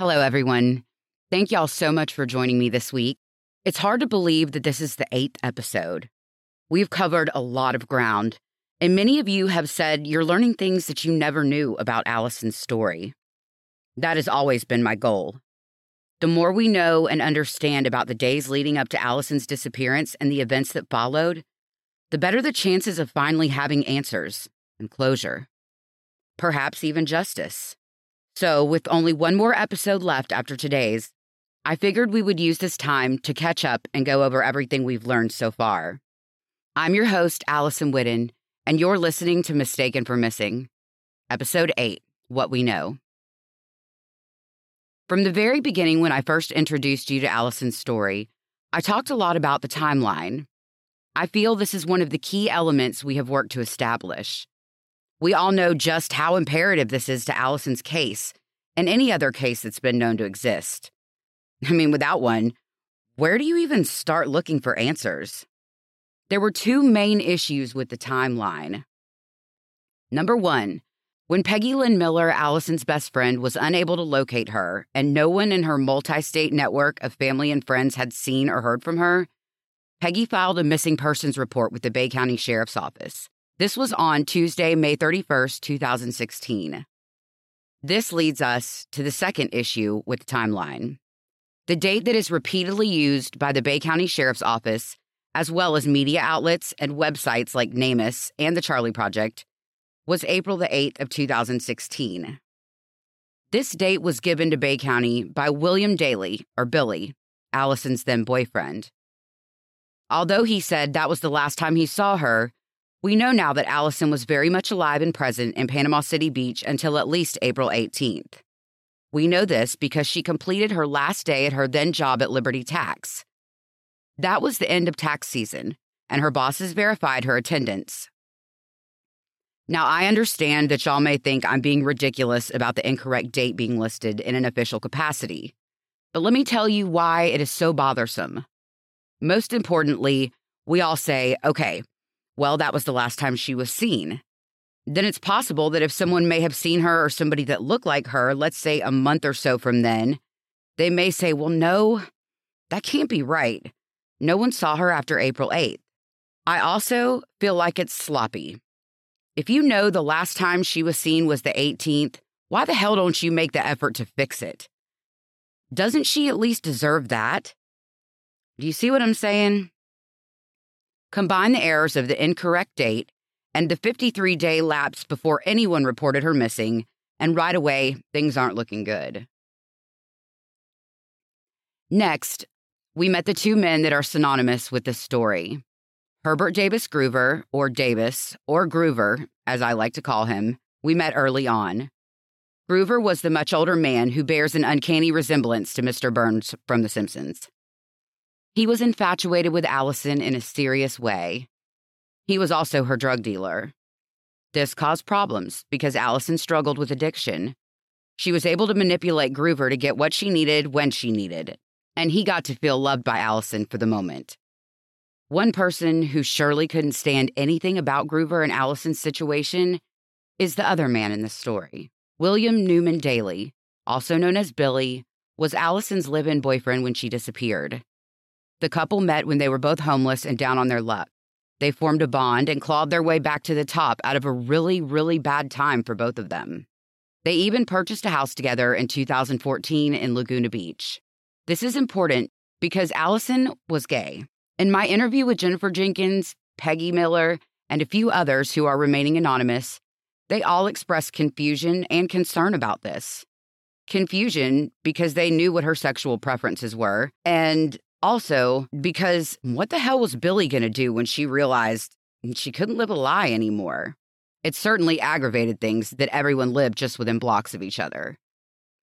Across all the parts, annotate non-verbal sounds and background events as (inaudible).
Hello, everyone. Thank y'all so much for joining me this week. It's hard to believe that this is the eighth episode. We've covered a lot of ground, and many of you have said you're learning things that you never knew about Allison's story. That has always been my goal. The more we know and understand about the days leading up to Allison's disappearance and the events that followed, the better the chances of finally having answers and closure. Perhaps even justice. So, with only one more episode left after today's, I figured we would use this time to catch up and go over everything we've learned so far. I'm your host, Allison Whitten, and you're listening to Mistaken for Missing, Episode 8 What We Know. From the very beginning, when I first introduced you to Allison's story, I talked a lot about the timeline. I feel this is one of the key elements we have worked to establish. We all know just how imperative this is to Allison's case and any other case that's been known to exist. I mean, without one, where do you even start looking for answers? There were two main issues with the timeline. Number one, when Peggy Lynn Miller, Allison's best friend, was unable to locate her and no one in her multi state network of family and friends had seen or heard from her, Peggy filed a missing persons report with the Bay County Sheriff's Office. This was on Tuesday, May 31st, 2016. This leads us to the second issue with the timeline. The date that is repeatedly used by the Bay County Sheriff's Office, as well as media outlets and websites like NamUs and the Charlie Project, was April the 8th of 2016. This date was given to Bay County by William Daly, or Billy, Allison's then boyfriend. Although he said that was the last time he saw her, we know now that Allison was very much alive and present in Panama City Beach until at least April 18th. We know this because she completed her last day at her then job at Liberty Tax. That was the end of tax season, and her bosses verified her attendance. Now, I understand that y'all may think I'm being ridiculous about the incorrect date being listed in an official capacity, but let me tell you why it is so bothersome. Most importantly, we all say, okay, well, that was the last time she was seen. Then it's possible that if someone may have seen her or somebody that looked like her, let's say a month or so from then, they may say, well, no, that can't be right. No one saw her after April 8th. I also feel like it's sloppy. If you know the last time she was seen was the 18th, why the hell don't you make the effort to fix it? Doesn't she at least deserve that? Do you see what I'm saying? Combine the errors of the incorrect date and the 53 day lapse before anyone reported her missing, and right away, things aren't looking good. Next, we met the two men that are synonymous with this story Herbert Davis Groover, or Davis, or Groover, as I like to call him, we met early on. Groover was the much older man who bears an uncanny resemblance to Mr. Burns from The Simpsons. He was infatuated with Allison in a serious way. He was also her drug dealer. This caused problems because Allison struggled with addiction. She was able to manipulate Groover to get what she needed when she needed, and he got to feel loved by Allison for the moment. One person who surely couldn't stand anything about Groover and Allison's situation is the other man in the story. William Newman Daly, also known as Billy, was Allison's live in boyfriend when she disappeared. The couple met when they were both homeless and down on their luck. They formed a bond and clawed their way back to the top out of a really, really bad time for both of them. They even purchased a house together in 2014 in Laguna Beach. This is important because Allison was gay. In my interview with Jennifer Jenkins, Peggy Miller, and a few others who are remaining anonymous, they all expressed confusion and concern about this. Confusion because they knew what her sexual preferences were, and also, because what the hell was Billy going to do when she realized she couldn't live a lie anymore? It certainly aggravated things that everyone lived just within blocks of each other.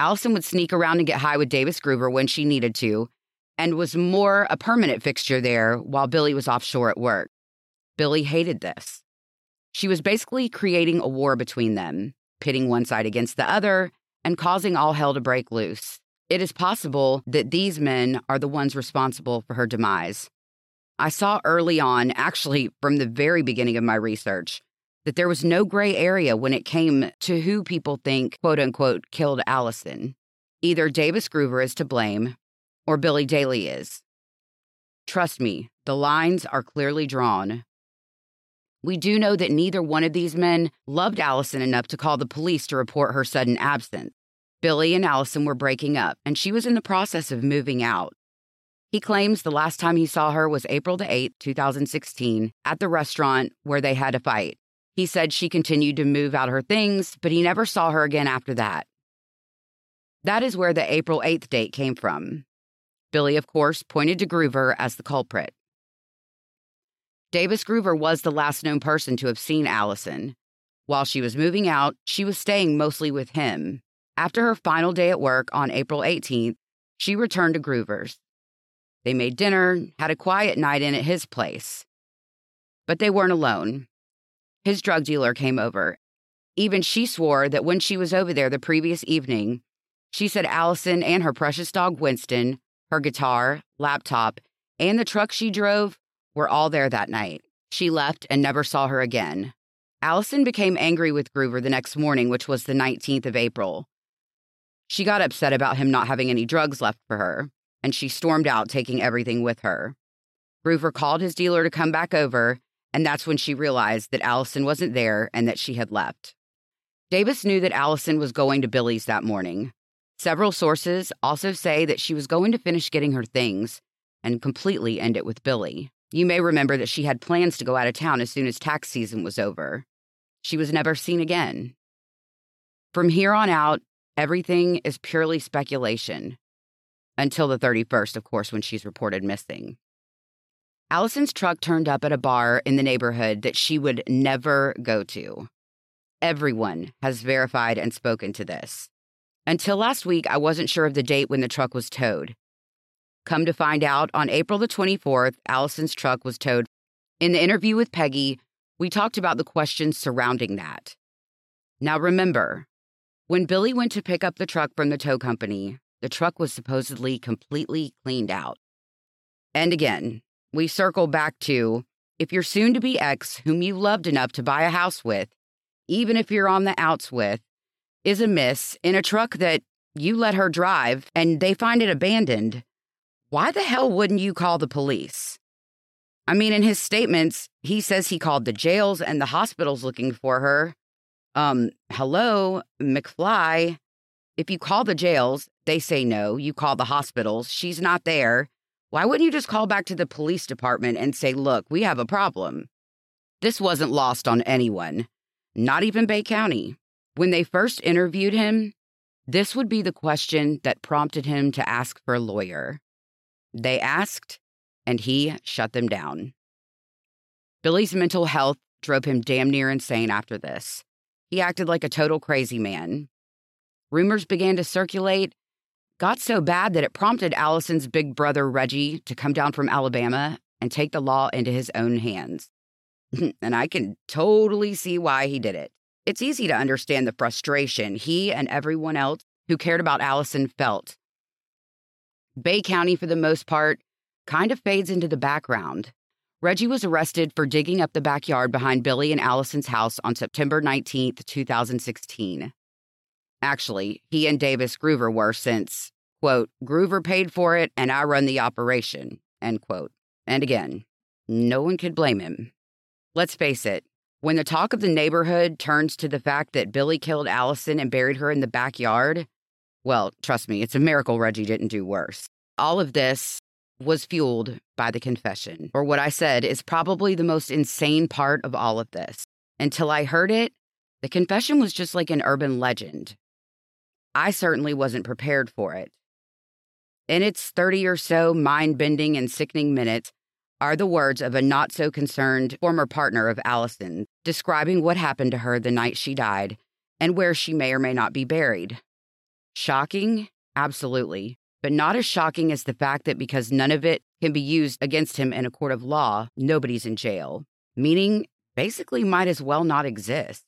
Allison would sneak around and get high with Davis Groover when she needed to, and was more a permanent fixture there while Billy was offshore at work. Billy hated this. She was basically creating a war between them, pitting one side against the other, and causing all hell to break loose. It is possible that these men are the ones responsible for her demise. I saw early on, actually from the very beginning of my research, that there was no gray area when it came to who people think, quote unquote, killed Allison. Either Davis Groover is to blame or Billy Daly is. Trust me, the lines are clearly drawn. We do know that neither one of these men loved Allison enough to call the police to report her sudden absence. Billy and Allison were breaking up, and she was in the process of moving out. He claims the last time he saw her was April the 8th, 2016, at the restaurant where they had a fight. He said she continued to move out her things, but he never saw her again after that. That is where the April 8th date came from. Billy, of course, pointed to Groover as the culprit. Davis Groover was the last known person to have seen Allison. While she was moving out, she was staying mostly with him. After her final day at work on April 18th, she returned to Groover's. They made dinner, had a quiet night in at his place. But they weren't alone. His drug dealer came over. Even she swore that when she was over there the previous evening, she said Allison and her precious dog Winston, her guitar, laptop, and the truck she drove were all there that night. She left and never saw her again. Allison became angry with Groover the next morning, which was the 19th of April. She got upset about him not having any drugs left for her, and she stormed out, taking everything with her. Groover called his dealer to come back over, and that's when she realized that Allison wasn't there and that she had left. Davis knew that Allison was going to Billy's that morning. Several sources also say that she was going to finish getting her things and completely end it with Billy. You may remember that she had plans to go out of town as soon as tax season was over. She was never seen again. From here on out, everything is purely speculation. Until the 31st, of course, when she's reported missing. Allison's truck turned up at a bar in the neighborhood that she would never go to. Everyone has verified and spoken to this. Until last week, I wasn't sure of the date when the truck was towed. Come to find out, on April the 24th, Allison's truck was towed. In the interview with Peggy, we talked about the questions surrounding that. Now remember, when Billy went to pick up the truck from the tow company, the truck was supposedly completely cleaned out. And again, we circle back to if your soon to be ex, whom you loved enough to buy a house with, even if you're on the outs with, is a miss in a truck that you let her drive and they find it abandoned, why the hell wouldn't you call the police? I mean, in his statements, he says he called the jails and the hospitals looking for her. Um, hello, McFly. If you call the jails, they say no. You call the hospitals, she's not there. Why wouldn't you just call back to the police department and say, look, we have a problem? This wasn't lost on anyone, not even Bay County. When they first interviewed him, this would be the question that prompted him to ask for a lawyer. They asked, and he shut them down. Billy's mental health drove him damn near insane after this. He acted like a total crazy man. Rumors began to circulate, got so bad that it prompted Allison's big brother Reggie to come down from Alabama and take the law into his own hands. (laughs) and I can totally see why he did it. It's easy to understand the frustration he and everyone else who cared about Allison felt Bay County, for the most part, kind of fades into the background. Reggie was arrested for digging up the backyard behind Billy and Allison's house on September 19, 2016. Actually, he and Davis Groover were since, quote, Groover paid for it and I run the operation, end quote. And again, no one could blame him. Let's face it, when the talk of the neighborhood turns to the fact that Billy killed Allison and buried her in the backyard, well, trust me, it's a miracle Reggie didn't do worse. All of this was fueled by the confession, or what I said is probably the most insane part of all of this. Until I heard it, the confession was just like an urban legend. I certainly wasn't prepared for it. In its 30 or so mind bending and sickening minutes are the words of a not so concerned former partner of Allison describing what happened to her the night she died and where she may or may not be buried. Shocking? Absolutely. But not as shocking as the fact that because none of it can be used against him in a court of law, nobody's in jail. Meaning, basically, might as well not exist.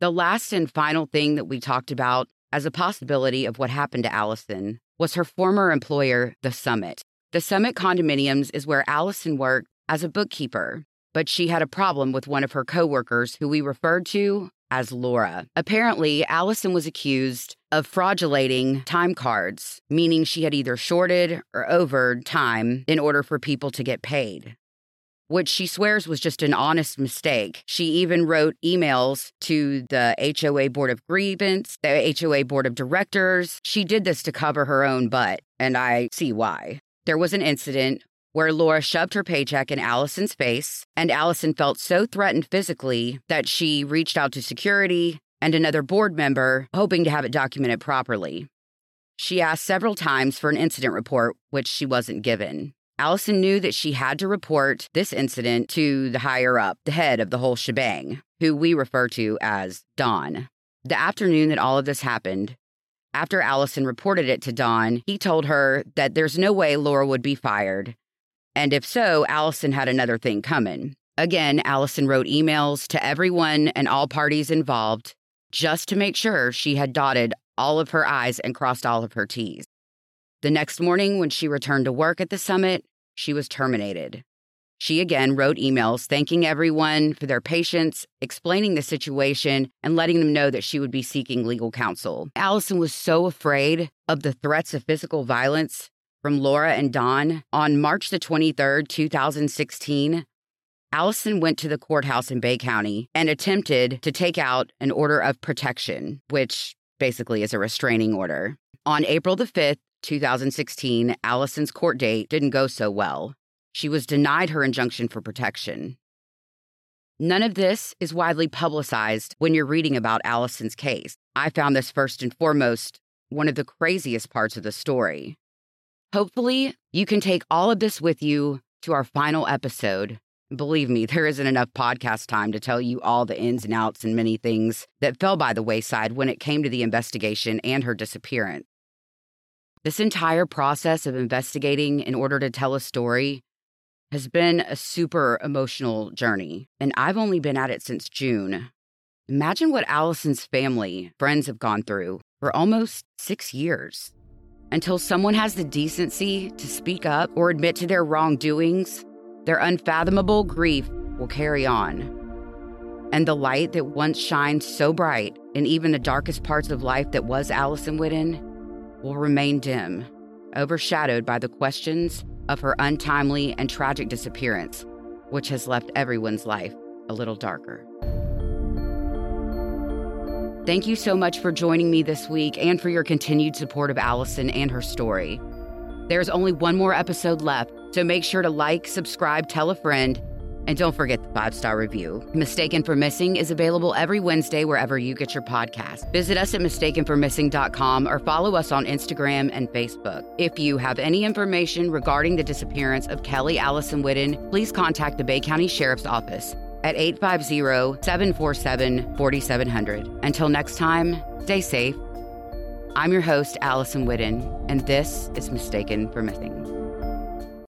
The last and final thing that we talked about as a possibility of what happened to Allison was her former employer, The Summit. The Summit Condominiums is where Allison worked as a bookkeeper, but she had a problem with one of her coworkers who we referred to as Laura. Apparently, Allison was accused of fraudulating time cards, meaning she had either shorted or overed time in order for people to get paid which she swears was just an honest mistake. She even wrote emails to the HOA Board of Grievance, the HOA Board of Directors. She did this to cover her own butt, and I see why. There was an incident where Laura shoved her paycheck in Allison's face, and Allison felt so threatened physically that she reached out to security and another board member, hoping to have it documented properly. She asked several times for an incident report, which she wasn't given. Allison knew that she had to report this incident to the higher up, the head of the whole shebang, who we refer to as Don. The afternoon that all of this happened, after Allison reported it to Don, he told her that there's no way Laura would be fired. And if so, Allison had another thing coming. Again, Allison wrote emails to everyone and all parties involved just to make sure she had dotted all of her I's and crossed all of her T's. The next morning, when she returned to work at the summit, she was terminated. She again wrote emails thanking everyone for their patience, explaining the situation, and letting them know that she would be seeking legal counsel. Allison was so afraid of the threats of physical violence from Laura and Don. On March the 23rd, 2016, Allison went to the courthouse in Bay County and attempted to take out an order of protection, which basically is a restraining order. On April the 5th, 2016, Allison's court date didn't go so well. She was denied her injunction for protection. None of this is widely publicized when you're reading about Allison's case. I found this first and foremost one of the craziest parts of the story. Hopefully, you can take all of this with you to our final episode. Believe me, there isn't enough podcast time to tell you all the ins and outs and many things that fell by the wayside when it came to the investigation and her disappearance. This entire process of investigating in order to tell a story has been a super emotional journey, and I've only been at it since June. Imagine what Allison's family, friends have gone through for almost six years. Until someone has the decency to speak up or admit to their wrongdoings, their unfathomable grief will carry on. And the light that once shined so bright in even the darkest parts of life that was Allison Whitten will remain dim, overshadowed by the questions of her untimely and tragic disappearance, which has left everyone's life a little darker. Thank you so much for joining me this week and for your continued support of Allison and her story. There's only one more episode left, so make sure to like, subscribe, tell a friend, and don't forget the five star review. Mistaken for Missing is available every Wednesday wherever you get your podcast. Visit us at mistakenformissing.com or follow us on Instagram and Facebook. If you have any information regarding the disappearance of Kelly Allison Whitten, please contact the Bay County Sheriff's Office at 850 747 4700. Until next time, stay safe. I'm your host, Allison Whitten, and this is Mistaken for Missing.